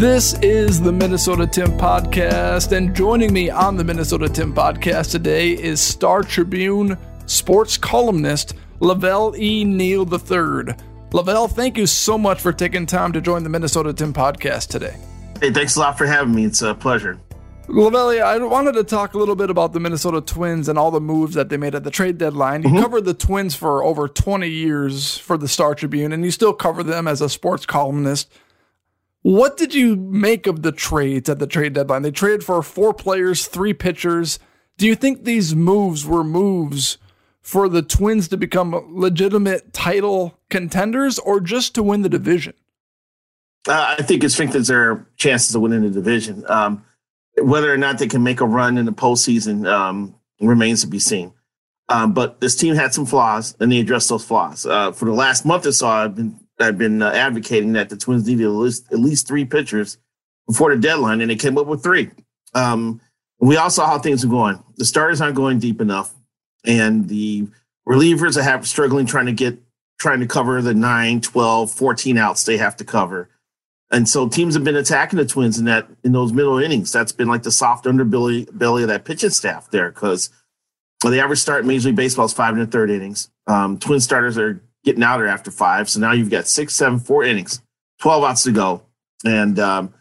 This is the Minnesota Tim Podcast, and joining me on the Minnesota Tim Podcast today is Star Tribune sports columnist LaVelle E. Neal III. LaVelle, thank you so much for taking time to join the Minnesota Tim Podcast today. Hey, thanks a lot for having me. It's a pleasure. LaVelle, I wanted to talk a little bit about the Minnesota Twins and all the moves that they made at the trade deadline. You mm-hmm. covered the Twins for over 20 years for the Star Tribune, and you still cover them as a sports columnist. What did you make of the trades at the trade deadline? They traded for four players, three pitchers. Do you think these moves were moves for the Twins to become legitimate title contenders or just to win the division? Uh, I think it strengthens their chances of winning the division. Um, whether or not they can make a run in the postseason um, remains to be seen. Um, but this team had some flaws, and they addressed those flaws. Uh, for the last month or so, I've been I've been uh, advocating that the Twins needed at least, at least tee pitchers before the deadline, and they came up with three. Um, we all saw how things were going. The starters aren't going deep enough, and the relievers are have struggling trying to get trying to cover the 9, 12, 14 outs they have to cover. And so teams have been attacking the Twins in that in those middle innings. That's been like the soft underbelly belly of that pitching staff there because well, the average start in Major League Baseball is five and a third innings. Um, twin starters are getting out there after five. So now you've got six, seven, four innings, 12 outs to go. And um,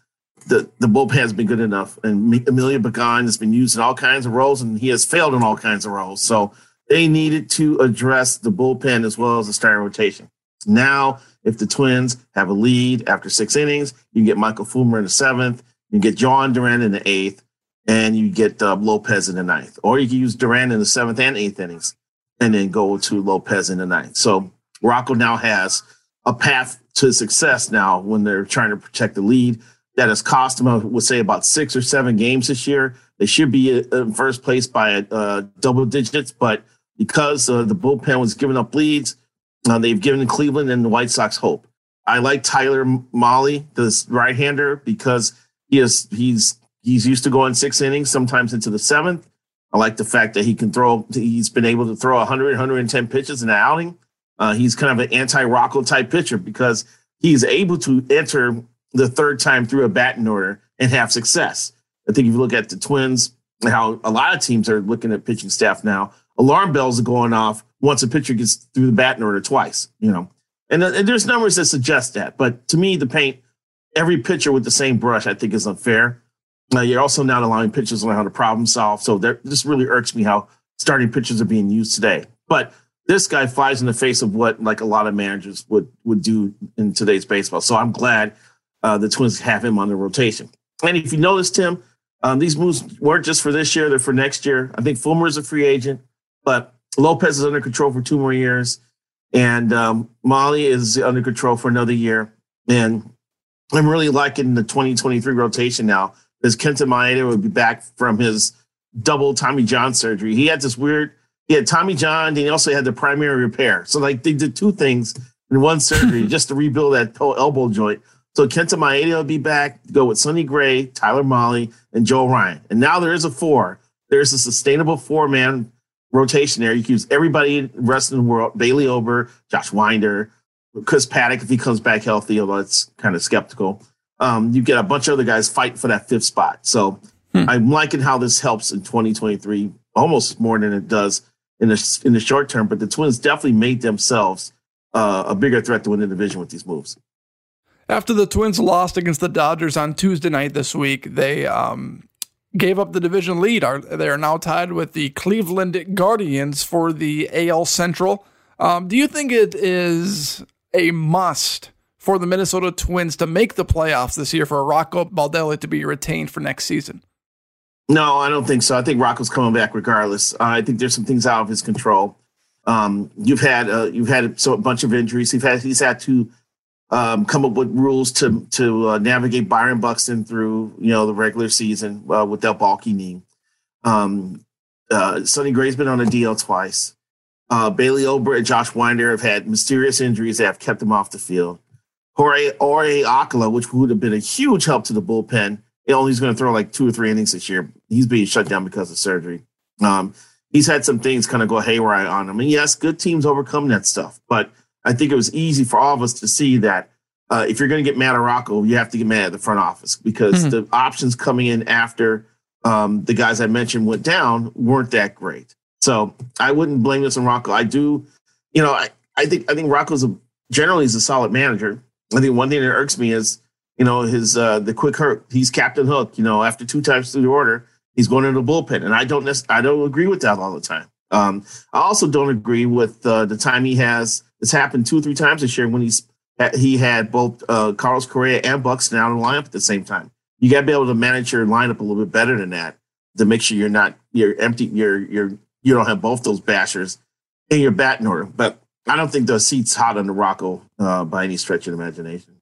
the, the bullpen has been good enough. And Emilio Pagan has been used in all kinds of roles and he has failed in all kinds of roles. So they needed to address the bullpen as well as the starting rotation. Now, if the Twins have a lead after six innings, you can get Michael Fulmer in the seventh, you get Jhoan Duran in the eighth, and you get uh, Lopez in the ninth. Or you can use Duran in the seventh and eighth innings and then go to Lopez in the ninth. So Rocco now has a path to success now when they're trying to protect the lead. That has cost them, I would say, about six or seven games this year. They should be in first place by uh, double digits, but because uh, the bullpen was giving up leads, uh, they've given Cleveland and the White Sox hope. I like Tyler Mahle, this right-hander, because he is he's he's used to going six innings, sometimes into the seventh. I like the fact that he can throw. He's been able to throw 100, 110 pitches in an outing. Uh, he's kind of an anti-Rocco type pitcher because he's able to enter the third time through a batting order and have success. I think if you look at the Twins, how a lot of teams are looking at pitching staff now, alarm bells are going off once a pitcher gets through the batting order twice, you know. And, and there's numbers that suggest that. But to me, the paint every pitcher with the same brush, I think, is unfair. Uh, you're also not allowing pitchers to learn how to problem solve. So that this really irks me how starting pitchers are being used today. But this guy flies in the face of what like a lot of managers would would do in today's baseball. So I'm glad uh, the Twins have him on the rotation. And if you notice, Tim, um, these moves weren't just for this year; they're for next year. I think Fulmer is a free agent, but Lopez is under control for two more years, and um, Mahle is under control for another year. And I'm really liking the 2023 rotation now because Kenta Maeda would be back from his double Tommy John surgery. He had this weird he had Tommy John, and he also had the primary repair. So like they did two things in one surgery just to rebuild that whole elbow joint. So Kenta Maeda will be back. Go with Sonny Gray, Tyler Mahle, and Joe Ryan. And now there is a four. There's a sustainable four man rotation there. You can use everybody in the rest of the world: Bailey Ober, Josh Winder, Chris Paddack if he comes back healthy. Although it's kind of skeptical. Um, you get a bunch of other guys fight for that fifth spot. So hmm. I'm liking how this helps in 2023 almost more than it does in the in the short term, but the Twins definitely made themselves uh, a bigger threat to win the division with these moves. After the Twins lost against the Dodgers on Tuesday night this week, they um, gave up the division lead. Are they are now tied with the Cleveland Guardians for the AL Central? Um, do you think it is a must for the Minnesota Twins to make the playoffs this year for Rocco Baldelli to be retained for next season? No, I don't think so. I think Rocco's coming back regardless. Uh, I think there's some things out of his control. Um, you've had uh, you've had so a bunch of injuries. He's had he's had to um, come up with rules to to uh, navigate Byron Buxton through you know the regular season uh, with that bulky knee. Um, uh, Sonny Gray's been on a DL twice. Uh, Bailey Ober and Josh Winder have had mysterious injuries that have kept them off the field. Jorge Ore Alcala, which would have been a huge help to the bullpen, he only's going to throw like two or three innings this year. He's being shut down because of surgery. Um, he's had some things kind of go haywire on him. And yes, good teams overcome that stuff. But I think it was easy for all of us to see that uh, if you're going to get mad at Rocco, you have to get mad at the front office because mm-hmm. the options coming in after um, the guys I mentioned went down weren't that great. So I wouldn't blame this on Rocco. I do, you know, I, I think I think Rocco's a, generally is a solid manager. I think one thing that irks me is, you know, his uh, the quick hurt. He's Captain Hook. You know, after two times through the order, he's going into the bullpen, and I don't I don't agree with that all the time. Um, I also don't agree with uh, the time he has. It's happened two or three times this year when he's he had both uh, Carlos Correa and Buxton out in the lineup at the same time. You got to be able to manage your lineup a little bit better than that to make sure you're not you're empty you're you're you don't have both those bashers in your batting order. But I don't think the seat's hot the Rocco uh, by any stretch of imagination.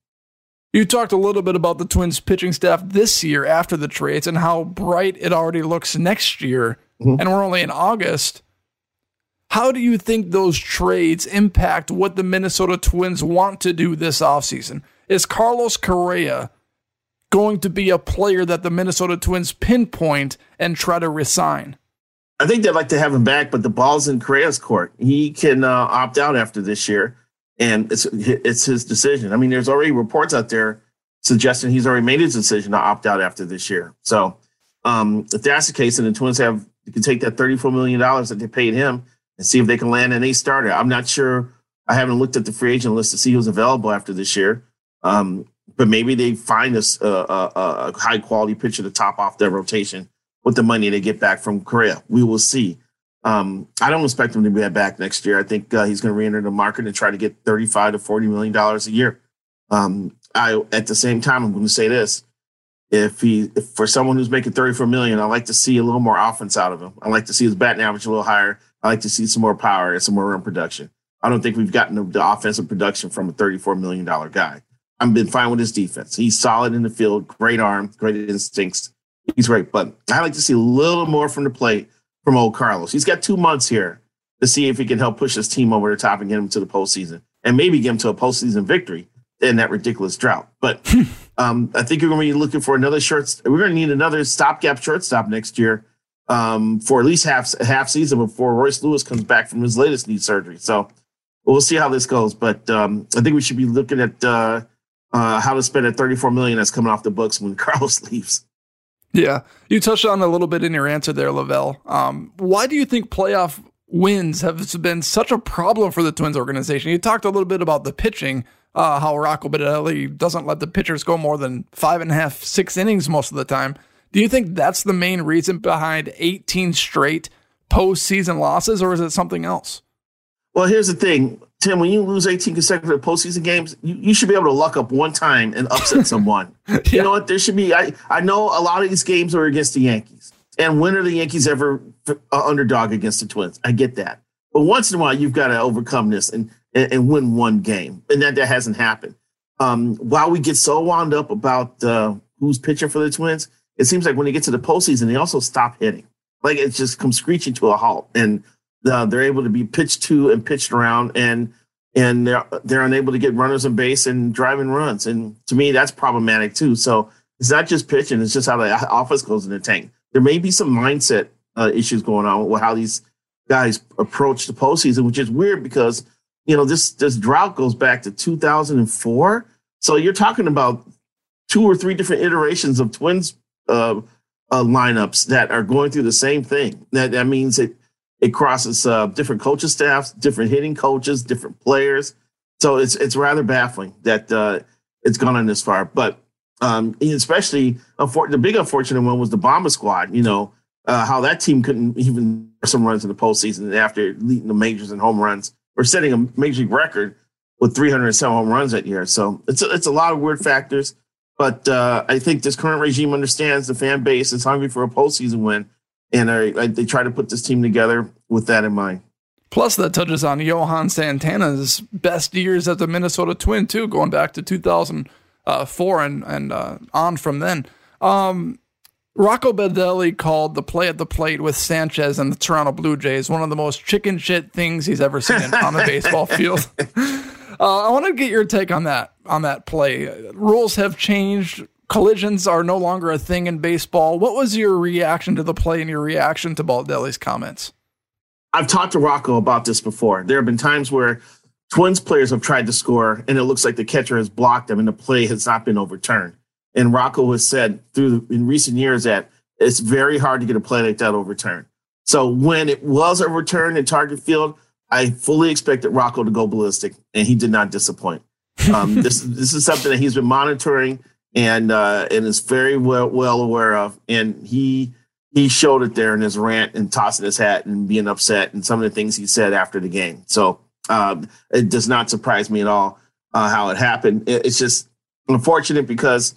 You talked a little bit about the Twins pitching staff this year after the trades and how bright it already looks next year. Mm-hmm. And we're only in August. How do you think those trades impact what the Minnesota Twins want to do this offseason? Is Carlos Correa going to be a player that the Minnesota Twins pinpoint and try to resign? I think they'd like to have him back, but the ball's in Correa's court. He can uh, opt out after this year, and it's it's his decision. I mean, there's already reports out there suggesting he's already made his decision to opt out after this year. So, um, if that's the case, and the Twins have you can take that thirty-four million dollars that they paid him and see if they can land an A starter. I'm not sure. I haven't looked at the free agent list to see who's available after this year. Um, but maybe they find a, a, a high quality pitcher to top off their rotation with the money they get back from Correa. We will see. Um, I don't expect him to be back next year. I think uh, he's going to re-enter the market and try to get 35 to 40 million dollars a year. Um, I at the same time, I'm going to say this: if he, if for someone who's making 34 million, I like to see a little more offense out of him. I like to see his batting average a little higher. I like to see some more power and some more run production. I don't think we've gotten the, the offensive production from a 34 million dollar guy. I've been fine with his defense. He's solid in the field, great arm, great instincts. He's great, but I like to see a little more from the plate from old Carlos. He's got two months here to see if he can help push his team over the top and get him to the postseason, and maybe get him to a postseason victory in that ridiculous drought. But um, I think you're going to be looking for another short. We're going to need another stopgap shortstop next year um, for at least half half season before Royce Lewis comes back from his latest knee surgery. So we'll see how this goes. But um, I think we should be looking at uh, uh, how to spend that 34 million that's coming off the books when Carlos leaves. Yeah, you touched on a little bit in your answer there, LaVelle. Um, why do you think playoff wins have been such a problem for the Twins organization? You talked a little bit about the pitching, uh, how Rocco Baldelli doesn't let the pitchers go more than five and a half, six innings most of the time. Do you think that's the main reason behind 18 straight postseason losses, or is it something else? Well, here's the thing, Tim. When you lose 18 consecutive postseason games, you, you should be able to luck up one time and upset someone. yeah. You know what? There should be. I I know a lot of these games are against the Yankees, and when are the Yankees ever uh, underdog against the Twins? I get that, but once in a while you've got to overcome this and, and, and win one game, and that that hasn't happened. Um, while we get so wound up about uh, who's pitching for the Twins, it seems like when they get to the postseason, they also stop hitting. Like it just comes screeching to a halt, and uh, they're able to be pitched to and pitched around, and and they're they're unable to get runners on base and driving runs. And to me, that's problematic too. So it's not just pitching; it's just how the offense goes in the tank. There may be some mindset uh, issues going on with how these guys approach the postseason, which is weird because you know this this drought goes back to 2004. So you're talking about two or three different iterations of Twins uh, uh, lineups that are going through the same thing. That that means it it crosses uh, different coaching staffs, different hitting coaches, different players. So it's it's rather baffling that uh, it's gone on this far. But um, especially the big unfortunate one was the Bomber Squad. You know uh, how that team couldn't even some runs in the postseason after leading the majors in home runs or setting a major league record with 307 home runs that year. So it's a, it's a lot of weird factors. But uh, I think this current regime understands the fan base is hungry for a postseason win, and I, I, they try to put this team together with that in mind. Plus, that touches on Johan Santana's best years as a Minnesota Twin too, going back to 2004 and and uh, on from then. Um, Rocco Baldelli called the play at the plate with Sanchez and the Toronto Blue Jays one of the most chicken shit things he's ever seen on a baseball field. Uh, I want to get your take on that on that play. Rules have changed. Collisions are no longer a thing in baseball. What was your reaction to the play and your reaction to Baldelli's comments? I've talked to Rocco about this before. There have been times where Twins players have tried to score, and it looks like the catcher has blocked them, and the play has not been overturned. And Rocco has said through in recent years that it's very hard to get a play like that overturned. So when it was overturned in target field, I fully expected Rocco to go ballistic, and he did not disappoint. Um, this this is something that he's been monitoring and uh, and is very well well aware of, and he he showed it there in his rant and tossing his hat and being upset and some of the things he said after the game. So um, it does not surprise me at all uh, how it happened. It, it's just unfortunate because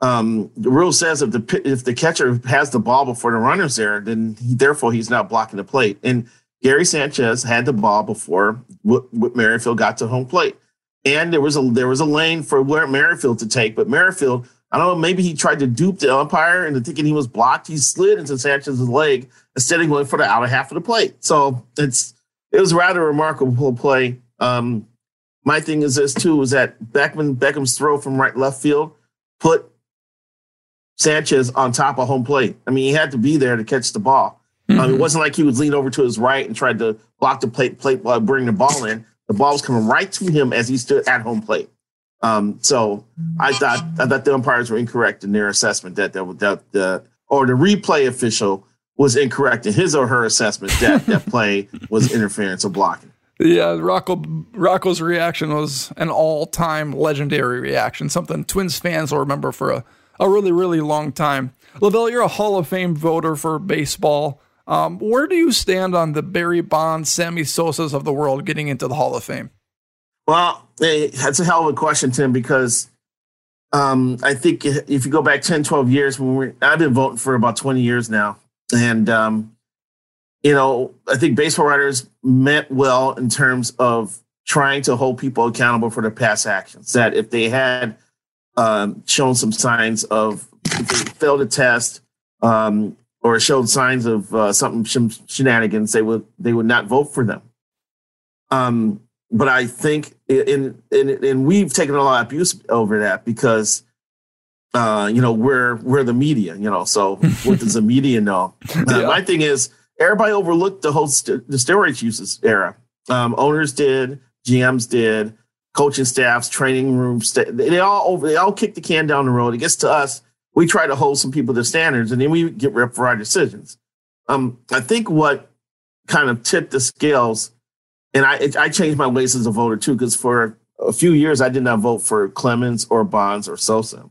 um, the rule says if the if the catcher has the ball before the runner's there, then he, therefore he's not blocking the plate. And Gary Sanchez had the ball before Whit Merrifield got to home plate, and there was a there was a lane for where Merrifield to take, but Merrifield, I don't know, maybe he tried to dupe the umpire into thinking he was blocked. He slid into Sanchez's leg instead of going for the outer half of the plate. So it's it was rather remarkable play. Um, my thing is this too: is that Beckman Beckham's throw from right left field put Sanchez on top of home plate. I mean, he had to be there to catch the ball. Mm-hmm. Um, it wasn't like he was lean over to his right and tried to block the plate, plate while bring the ball in. The ball was coming right to him as he stood at home plate. Um, so I thought I thought the umpires were incorrect in their assessment that that, that the or the replay official was incorrect in his or her assessment that that play was interference or blocking. Yeah, Rocco Rocco's reaction was an all-time legendary reaction, something Twins fans will remember for a a really, really long time. LaVelle, you're a Hall of Fame voter for baseball. Um, where do you stand on the Barry Bonds, Sammy Sosa's of the world getting into the Hall of Fame? Well, hey, that's a hell of a question, Tim, because um, I think if you go back 10, 12 years, when we I've been voting for about 20 years now. And, um, you know, I think baseball writers meant well in terms of trying to hold people accountable for their past actions. That if they had – um, shown some signs of failed a test um, or showed signs of uh, something shenanigans, they would they would not vote for them. Um, but I think in, in and we've taken a lot of abuse over that because uh, you know we're we're the media, you know. So what does the media know? Uh, yeah. My thing is everybody overlooked the whole st- the steroids uses era. Um, owners did, GMs did, coaching staffs, training rooms, they all over, they all kick the can down the road. It gets to us. We try to hold some people to standards, and then we get ripped for our decisions. Um, I think what kind of tipped the scales, and I I changed my ways as a voter too, because for a few years I did not vote for Clemens or Bonds or Sosa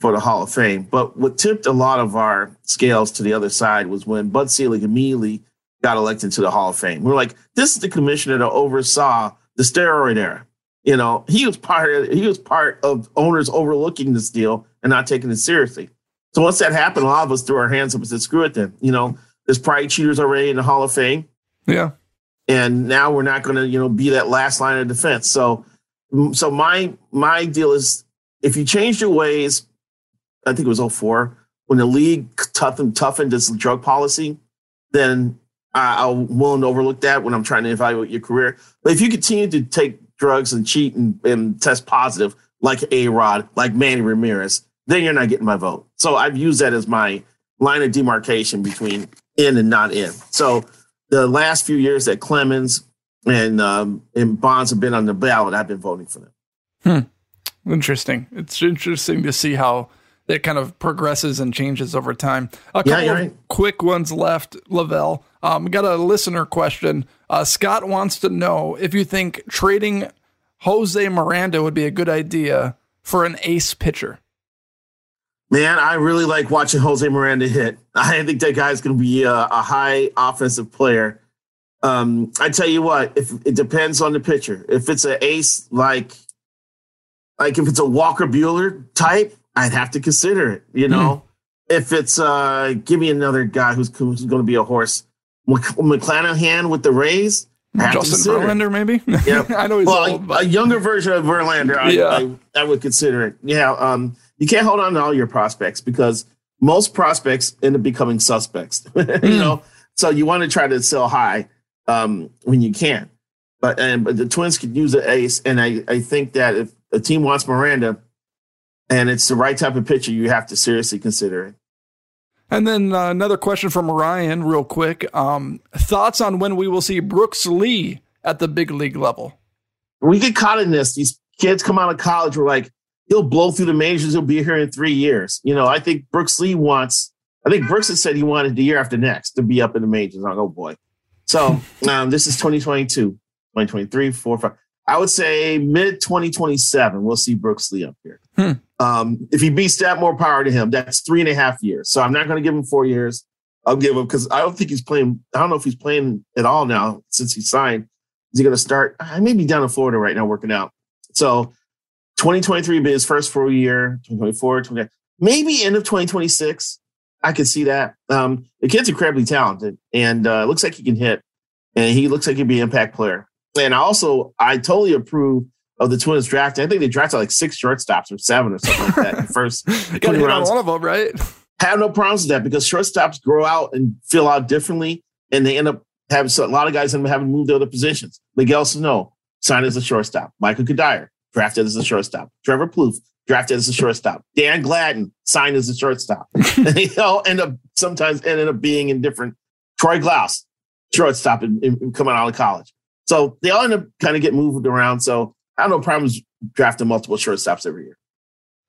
for the Hall of Fame. But what tipped a lot of our scales to the other side was when Bud Selig immediately got elected to the Hall of Fame. We we're like, this is the commissioner that oversaw the steroid era. You know, he was part of, he was part of owners overlooking this deal and not taking it seriously. So once that happened, a lot of us threw our hands up and said, "Screw it." Then you know, there's probably cheaters already in the Hall of Fame. Yeah. And now we're not going to you know be that last line of defense. So so my my deal is if you change your ways, I think it was 04, when the league toughened toughened its drug policy, then I, I'm willing to overlook that when I'm trying to evaluate your career. But if you continue to take drugs and cheat and, and test positive like A Rod, like Manny Ramirez, then you're not getting my vote. So I've used that as my line of demarcation between in and not in. So the last few years that Clemens and um, and Bonds have been on the ballot, I've been voting for them. Hmm. Interesting. It's interesting to see how that kind of progresses and changes over time. A couple yeah, right. of quick ones left, LaVelle. Um, we got a listener question. Uh, Scott wants to know if you think trading Jose Miranda would be a good idea for an ace pitcher. Man, I really like watching Jose Miranda hit. I think that guy's going to be a, a, high offensive player. Um, I tell you what, if it depends on the pitcher. If it's an ace like, like if it's a Walker Buehler type, I'd have to consider it. You know, mm. if it's uh, give me another guy who's, who's going to be a horse. McClanahan with the Rays. Justin Verlander, maybe. Yeah, I know he's well, old, a, but a younger version of Verlander. I, Yeah. I, I would consider it. Yeah, um, you can't hold on to all your prospects because most prospects end up becoming suspects. you know, so you want to try to sell high um, when you can. But and but the Twins could use an ace, and I I think that if a team wants Miranda, and it's the right type of pitcher, you have to seriously consider it. And then uh, another question from Ryan, real quick. Um, thoughts on when we will see Brooks Lee at the big league level? we get caught in this. These kids come out of college. We're like, he'll blow through the majors. He'll be here in three years. You know, I think Brooks Lee wants. I think Brooks had said he wanted the year after next to be up in the majors. I'm like, oh boy. So um, this is 2022, 2023, four, five. I would say mid 2027, we'll see Brooks Lee up here. Hmm. Um, if he beats that, more power to him. That's three and a half years. So I'm not going to give him four years. I'll give him because I don't think he's playing. I don't know if he's playing at all now since he signed. Is he going to start? I may be down in Florida right now working out. So 2023 be his first full year, 2024, 20, maybe end of 2026. I could see that. Um, the kid's incredibly talented and uh, looks like he can hit, and he looks like he'd be an impact player. And I also, I totally approve of the Twins drafting. I think they drafted like six shortstops or seven or something like that first Got to 20 hit on one of them, right? have no problems with that because shortstops grow out and fill out differently, and they end up having so a lot of guys end up having moved to other positions. Miguel Sano signed as a shortstop. Michael Cuddyer drafted as a shortstop. Trevor Plouffe drafted as a shortstop. Dan Gladden signed as a shortstop. and they all end up sometimes ended up being in different. Troy Glaus, shortstop, and, and coming out of college. So they all end up kind of get moved around. So I have no problems drafting multiple shortstops every year.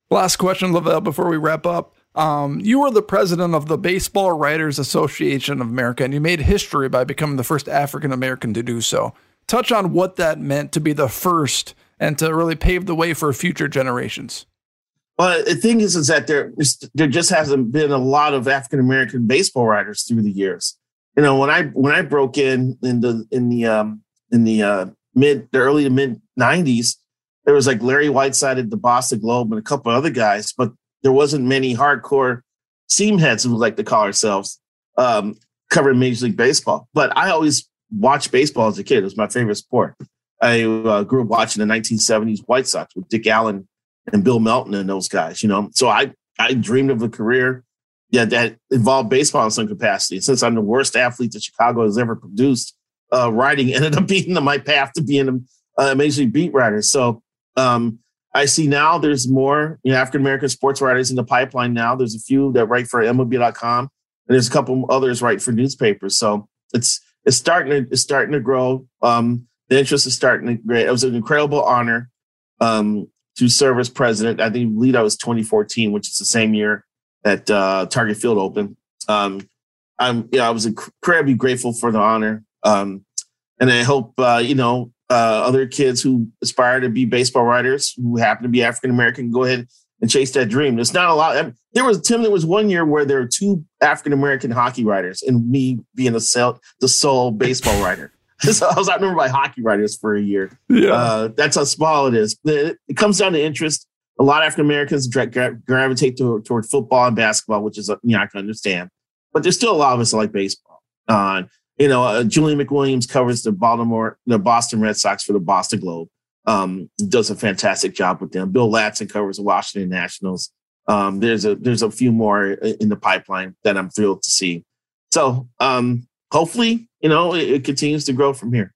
Last question, LaVelle, before we wrap up. Um, you were the president of the Baseball Writers Association of America, and you made history by becoming the first African American to do so. Touch on what that meant to be the first and to really pave the way for future generations. Well, the thing is, is that there there just hasn't been a lot of African American baseball writers through the years. You know, when I when I broke in in the in the um, in the uh, mid the early to mid '90s, there was like Larry Whiteside at the Boston Globe and a couple other guys, but there wasn't many hardcore seam heads who like to call ourselves um, covering Major League Baseball. But I always watched baseball as a kid; it was my favorite sport. I uh, grew up watching the 1970s White Sox with Dick Allen and Bill Melton and those guys, you know. So I I dreamed of a career yeah, that involved baseball in some capacity. Since I'm the worst athlete that Chicago has ever produced, uh, writing ended up being my path to being an uh, beat writer. So um, I see now there's more you know, African American sports writers in the pipeline now. There's a few that write for MLB.com, and there's a couple others write for newspapers. So it's it's starting to it's starting to grow. Um, the interest is starting to grow. It was an incredible honor um, to serve as president. I think lead I was 2014, which is the same year that uh, Target Field opened. Um, I'm yeah, I was incredibly grateful for the honor, um, and I hope uh, you know uh, other kids who aspire to be baseball writers who happen to be African American go ahead and chase that dream. There's not a lot. I mean, there was Tim. There was one year where there were two African American hockey writers, and me being the sole, the sole baseball writer. so I was outnumbered by hockey writers for a year. Yeah. Uh, that's how small it is. It, it comes down to interest. A lot of African Americans gra- gra- gravitate toward, toward football and basketball, which is, uh, you know, I can understand. But there's still a lot of us that like baseball. Uh, you know, uh, Julian McWilliams covers the Baltimore, the Boston Red Sox for the Boston Globe. Um, does a fantastic job with them. Bill Ladson covers the Washington Nationals. Um, there's a there's a few more in the pipeline that I'm thrilled to see. So um, hopefully, you know, it, it continues to grow from here.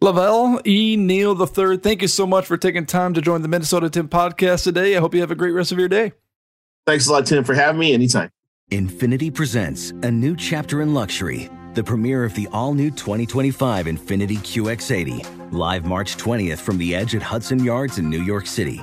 LaVelle E. Neal III, thank you so much for taking time to join the Minnesota Tim podcast today. I hope you have a great rest of your day. Thanks a lot, Tim, for having me anytime. Infiniti presents a new chapter in luxury, the premiere of the all new 2025 Infiniti QX80, live March 20th from the edge at Hudson Yards in New York City,